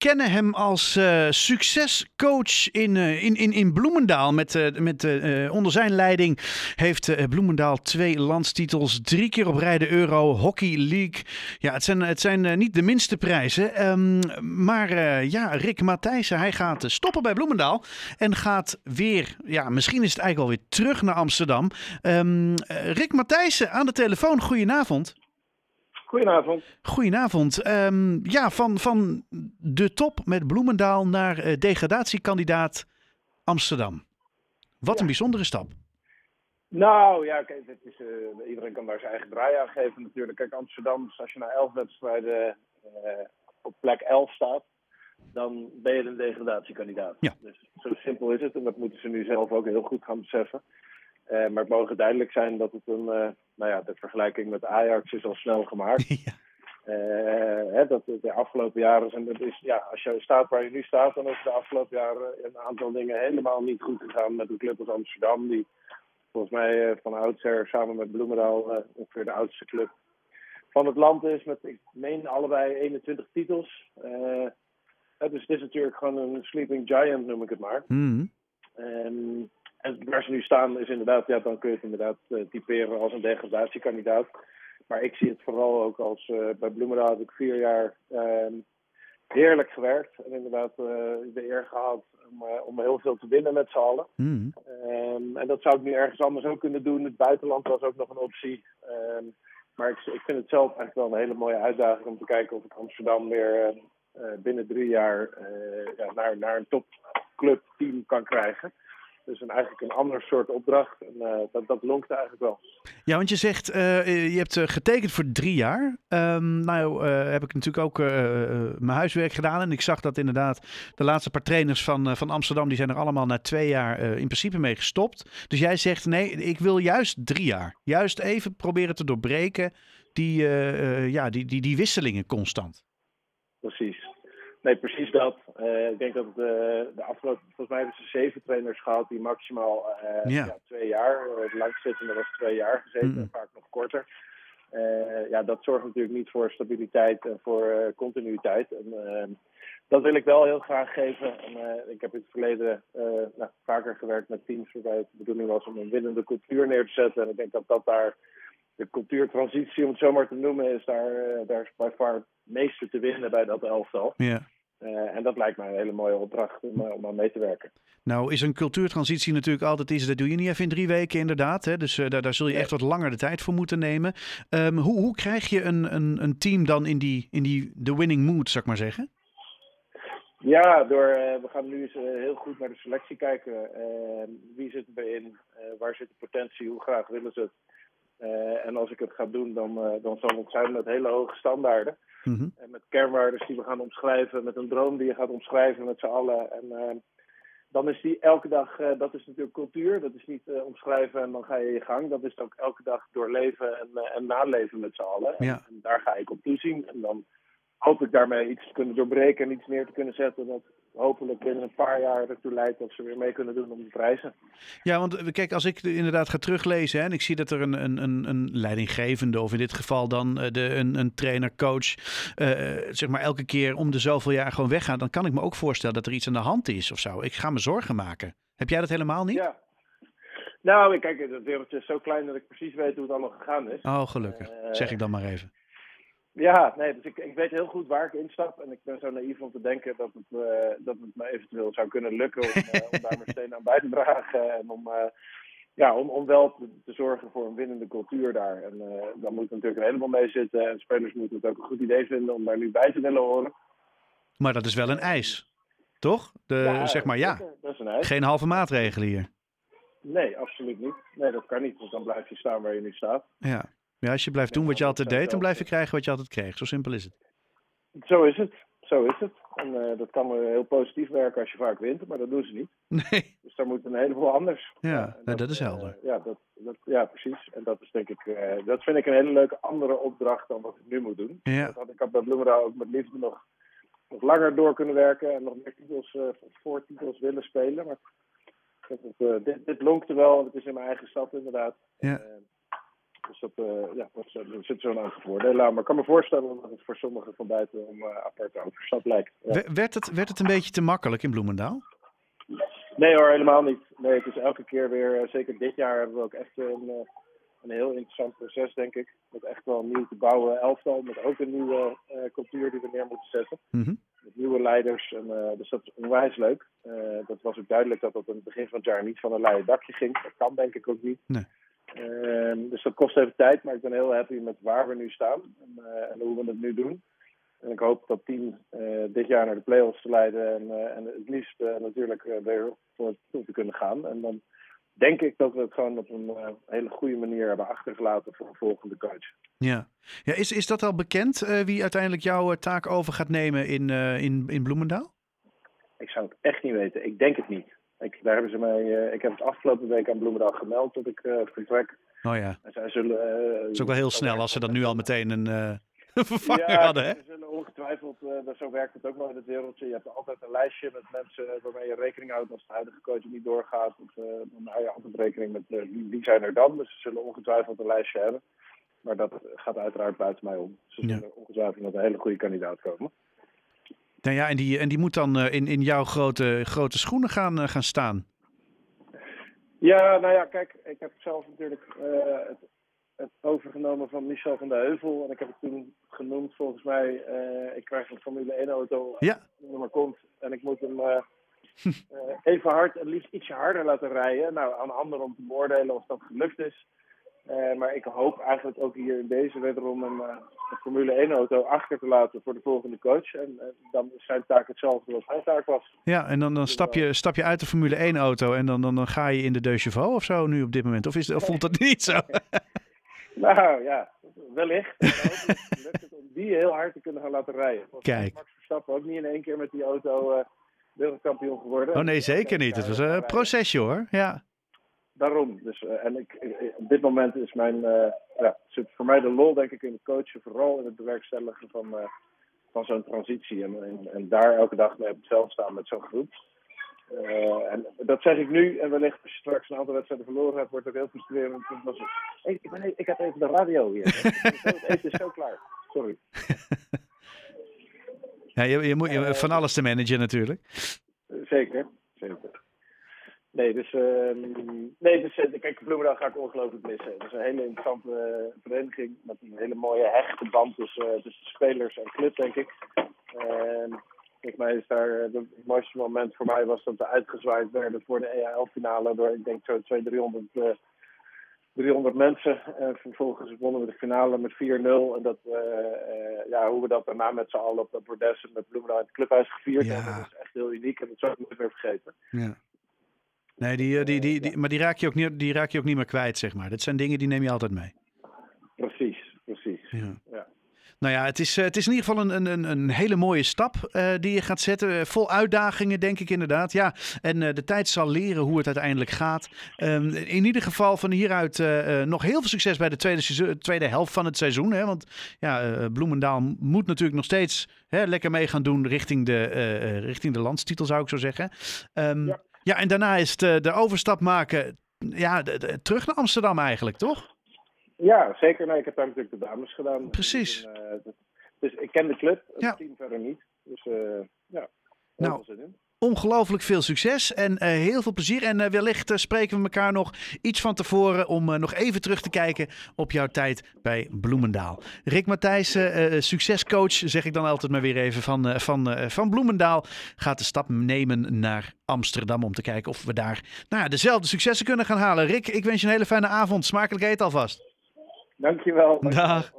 kennen hem als uh, succescoach in, uh, in, in, in Bloemendaal. Met, uh, met, onder zijn leiding heeft Bloemendaal twee landstitels. Drie keer op rij de Euro Hockey League. Ja, het zijn, het zijn niet de minste prijzen. Um, maar ja, Rick Matthijssen, hij gaat stoppen bij Bloemendaal. En gaat weer, ja, misschien is het eigenlijk alweer terug naar Amsterdam. Um, Rick Matthijssen aan de telefoon, goedenavond. Goedenavond. Goedenavond. Um, ja, van, van de top met Bloemendaal naar uh, degradatiekandidaat Amsterdam. Wat ja. een bijzondere stap. Nou ja, kijk, het is, uh, iedereen kan daar zijn eigen draai aan geven natuurlijk. Kijk, Amsterdam, als je na elf wedstrijden uh, op plek 11 staat, dan ben je een degradatiekandidaat. Ja. Dus zo simpel is het en dat moeten ze nu zelf ook heel goed gaan beseffen. Uh, maar het mogen duidelijk zijn dat het een, nou ja, de vergelijking met Ajax is al snel gemaakt. Ja. Uh, hè, dat de afgelopen jaren zijn, dat is, ja, als je staat waar je nu staat, dan is de afgelopen jaren een aantal dingen helemaal niet goed gegaan met een club als Amsterdam, die volgens mij van oudsher samen met Bloemendaal ongeveer de oudste club van het land is, met ik meen allebei 21 titels. dus het is natuurlijk gewoon een sleeping giant, noem ik het maar. Mm. En waar ze nu staan is inderdaad, ja, dan kun je het inderdaad uh, typeren als een degradatiekandidaat. Maar ik zie het vooral ook als, uh, bij Bloemendaal heb ik vier jaar uh, heerlijk gewerkt. En inderdaad uh, de eer gehad om, om heel veel te winnen met z'n allen. Mm. Um, en dat zou ik nu ergens anders ook kunnen doen. Het buitenland was ook nog een optie. Um, maar ik, ik vind het zelf eigenlijk wel een hele mooie uitdaging om te kijken of ik Amsterdam weer binnen drie jaar ja, naar, naar een topclub team kan krijgen. Dus een, eigenlijk een ander soort opdracht. En uh, dat, dat lonkt eigenlijk wel. Ja, want je zegt, uh, je hebt getekend voor drie jaar. Um, nou uh, heb ik natuurlijk ook mijn huiswerk gedaan. En ik zag dat inderdaad de laatste paar trainers van, van Amsterdam... die zijn er allemaal na twee jaar in principe mee gestopt. Dus jij zegt, nee, ik wil juist drie jaar. Juist even proberen te doorbreken die, ja, die, die, die wisselingen constant. Precies. Nee, precies dat. Uh, ik denk dat het, uh, de afgelopen, volgens mij hebben ze zeven trainers gehad die maximaal uh, ja. ja. twee jaar, het langstzittende was twee jaar gezeten, Mm. vaak nog korter. ja, dat zorgt natuurlijk niet voor stabiliteit en voor continuïteit. En, dat wil ik wel heel graag geven. En, ik heb in het verleden nou, vaker gewerkt met teams waarbij het de bedoeling was om een winnende cultuur neer te zetten. En ik denk dat dat daar de cultuurtransitie, om het zo maar te noemen, is daar, daar is by far meeste te winnen bij dat elftal. Ja. Uh, en dat lijkt mij een hele mooie opdracht om, uh, om aan mee te werken. Nou is een cultuurtransitie natuurlijk altijd iets, dat doe je niet even in drie weken inderdaad. Hè? Dus daar, daar zul je echt wat langer de tijd voor moeten nemen. Um, hoe, hoe krijg je een, een, een team dan in die, in die de winning mood, zou ik maar zeggen? Ja, door, we gaan nu eens heel goed naar de selectie kijken. Ehm, wie zit erbij in? waar zit de potentie? Hoe graag willen ze het? Uh, en als ik het ga doen, dan, uh, dan zal het zijn met hele hoge standaarden. Mm -hmm. En met kernwaarden die we gaan omschrijven, met een droom die je gaat omschrijven met z'n allen. En uh, dan is die elke dag, dat is natuurlijk cultuur, dat is niet omschrijven en dan ga je je gang. Dat is ook elke dag doorleven en, en naleven met z'n allen. Ja. En, en, daar ga ik op toezien. En dan hoop ik daarmee iets te kunnen doorbreken en iets neer te kunnen zetten. Dat hopelijk binnen een paar jaar ertoe leidt dat ze weer mee kunnen doen om de prijzen. Ja, want kijk, als ik inderdaad ga teruglezen hè, en ik zie dat er een, een, een, leidinggevende, of in dit geval dan de, een, een trainer, coach, uh, zeg maar elke keer om de zoveel jaar gewoon weggaat, dan kan ik me ook voorstellen dat er iets aan de hand is of zo. Ik ga me zorgen maken. Heb jij dat helemaal niet? Ja. Nou, kijk, het wereldje is zo klein dat ik precies weet hoe het allemaal gegaan is. Oh, gelukkig. Uh, zeg ik dan maar even. Ja, nee, dus ik, ik weet heel goed waar ik instap. En ik ben zo naïef om te denken dat het, uh, dat het me eventueel zou kunnen lukken om, uh, om daar mijn steen aan bij te dragen. En om, uh, ja, om, om wel te, te, zorgen voor een winnende cultuur daar. En dan moet er natuurlijk een heleboel mee zitten. En spelers moeten het ook een goed idee vinden om daar nu bij te willen horen. Maar dat is wel een eis, toch? De, ja, zeg maar ja. Dat is een eis. Geen halve maatregelen hier. Nee, absoluut niet. Nee, dat kan niet. Want dan blijf je staan waar je nu staat. Ja. Ja, als je blijft doen wat je altijd deed, dan blijf je krijgen wat je altijd kreeg. Zo simpel is het. Zo is het. Zo is het. En uh, dat kan heel positief werken als je vaak wint, maar dat doen ze niet. Nee. Dus daar moet een heleboel anders. Ja, ja dat, dat, is helder. Uh, ja, dat, dat, ja, precies. En dat is denk ik, uh, dat vind ik een hele leuke andere opdracht dan wat ik nu moet doen. Ja. Dat had ik had bij Bloemendaal ook met liefde nog, nog langer door kunnen werken en nog meer titels, voor titels willen spelen. Maar het, dit, dit lonkte wel, het is in mijn eigen stad inderdaad. Ja. Dus dat, uh, ja, er zit zo'n aantal voordelen aan. Maar ik kan me voorstellen dat het voor sommigen van buiten een uh, aparte overstap lijkt. Ja. Werd, het, werd het een beetje te makkelijk in Bloemendaal? Nee hoor, helemaal niet. Nee, het is elke keer weer, zeker dit jaar hebben we ook echt een, een heel interessant proces, denk ik. Met echt wel een nieuw te bouwen elftal. Met ook een nieuwe uh, cultuur die we neer moeten zetten. Mm -hmm. Met nieuwe leiders. En, uh, dus dat is onwijs leuk. Uh, dat was ook duidelijk dat dat aan het begin van het jaar niet van een leien dakje ging. Dat kan denk ik ook niet. Nee. Dus dat kost even tijd. Maar ik ben heel happy met waar we nu staan. En, en hoe we het nu doen. En ik hoop dat team dit jaar naar de play-offs te leiden. En, en het liefst natuurlijk weer voor het toe te kunnen gaan. En dan denk ik dat we het gewoon op een hele goede manier hebben achtergelaten voor een volgende coach. Ja, ja is, is dat al bekend wie uiteindelijk jouw taak over gaat nemen in, in, in Bloemendaal? Ik zou het echt niet weten. Ik denk het niet. Ik, daar hebben ze mij, ik heb het afgelopen week aan Bloemendaal gemeld dat ik vertrek. Oh ja. En zij zullen, het is ook wel heel snel als ze dan nu al meteen een vervanger ja, hadden, hè? Ze zullen ongetwijfeld, uh, zo werkt het ook wel in het wereldje. Je hebt altijd een lijstje met mensen waarmee je rekening houdt als de huidige coach niet doorgaat. Of, uh, dan hou je altijd rekening met uh, wie, wie zijn er dan. Dus ze zullen ongetwijfeld een lijstje hebben. Maar dat gaat uiteraard buiten mij om. Ze zullen Ja. ongetwijfeld met een hele goede kandidaat komen. Nou ja, en die, en die moet dan eh, in, in jouw grote, grote schoenen gaan, eh, gaan staan. Ja, nou ja, kijk, ik heb zelf natuurlijk eh, het, het overgenomen van Michel van de Heuvel. En ik heb het toen genoemd, volgens mij, ik krijg een Formule 1 auto Ja. die nummer komt. En ik moet hem even hard, en liefst ietsje harder laten rijden. Nou, aan anderen om te beoordelen of dat gelukt is. Eh, maar ik hoop eigenlijk ook hier in deze wederom een, eh, een Formule 1 auto achter te laten voor de volgende coach. En eh, dan is zijn taak hetzelfde als mijn taak was. Ja, en dan, dan stap, je, stap je uit de Formule 1 auto en dan, dan, dan ga je in de Chevaux of zo nu op dit moment. Of, is, of voelt dat niet zo? Nou ja, wellicht. Het lukt het om die heel hard te kunnen gaan laten rijden. Want Kijk. Max Verstappen ook niet in één keer met die auto wereldkampioen geworden. Oh nee, zeker niet. Het was een procesje hoor. Ja. Daarom. Dus, eh, en ik, ik- op dit moment is mijn, eh, ja, zit voor mij de lol denk ik in het coachen, vooral in het bewerkstelligen van, eh, van zo'n transitie. En, en, en daar elke dag mee op het veld staan met zo'n groep. En dat zeg ik nu, en wellicht als je straks een aantal wedstrijden verloren hebt, wordt het ook heel frustrerend. Want dan was het, hey, ik, ben, ik heb even de radio hier. het eten is zo klaar. Sorry. ja je, je moet je, van alles te managen natuurlijk. Zeker. Nee, dus, ehm, nee, dus eh, kijk, Bloemendaal ga ik ongelooflijk missen. Het is een hele interessante eh, vereniging met een hele mooie hechte band tussen, eh, tussen spelers en club, denk ik. En volgens mij is daar het mooiste moment voor mij was dat we uitgezwaaid werden voor de EHL-finale door, ik denk, zo 200, 300, eh 300 mensen. En vervolgens wonnen we de finale met 4-0. En dat, ja, hoe we dat daarna met z'n allen op dat bordes en met Bloemendaal in het clubhuis gevierd Ja. hebben, dat is echt heel uniek. En dat zou ik nooit meer vergeten. Ja. Nee, die, eh, die, die, die, maar die raak, je ook niet, die raak je ook niet meer kwijt, zeg maar. Dat zijn dingen die neem je altijd mee. Precies, precies. Ja. Ja. Nou ja, het is, eh, het is in ieder geval een, een, een- hele mooie stap eh, die je gaat zetten. Vol uitdagingen, denk ik inderdaad. Ja, en de tijd zal leren hoe het uiteindelijk gaat. Ehm, in ieder geval van hieruit nog heel veel succes bij de tweede, seizoen- tweede helft van het seizoen. Hè? Want ja, Bloemendaal moet natuurlijk nog steeds hè, lekker mee gaan doen richting de, richting de landstitel, zou ik zo zeggen. Ehm, ja. Ja. en daarna is het eh, de overstap maken ja, de- de- terug naar Amsterdam eigenlijk, toch? Ja, zeker. Nee, ik heb daar natuurlijk de dames gedaan. Precies. En, eh, dus ik ken de club, het Ja. team verder niet. Dus eh, ja, Nou, zin in. Ongelooflijk veel succes en eh, heel veel plezier. En eh, wellicht eh, spreken we elkaar nog iets van tevoren om nog even terug te kijken op jouw tijd bij Bloemendaal. Rick Matthijs, eh, succescoach, zeg ik dan altijd maar weer even, van, van, van Bloemendaal, gaat de stap nemen naar Amsterdam om te kijken of we daar nou dezelfde successen kunnen gaan halen. Rick, ik wens je een hele fijne avond. Smakelijk eten alvast. Dankjewel. Dag.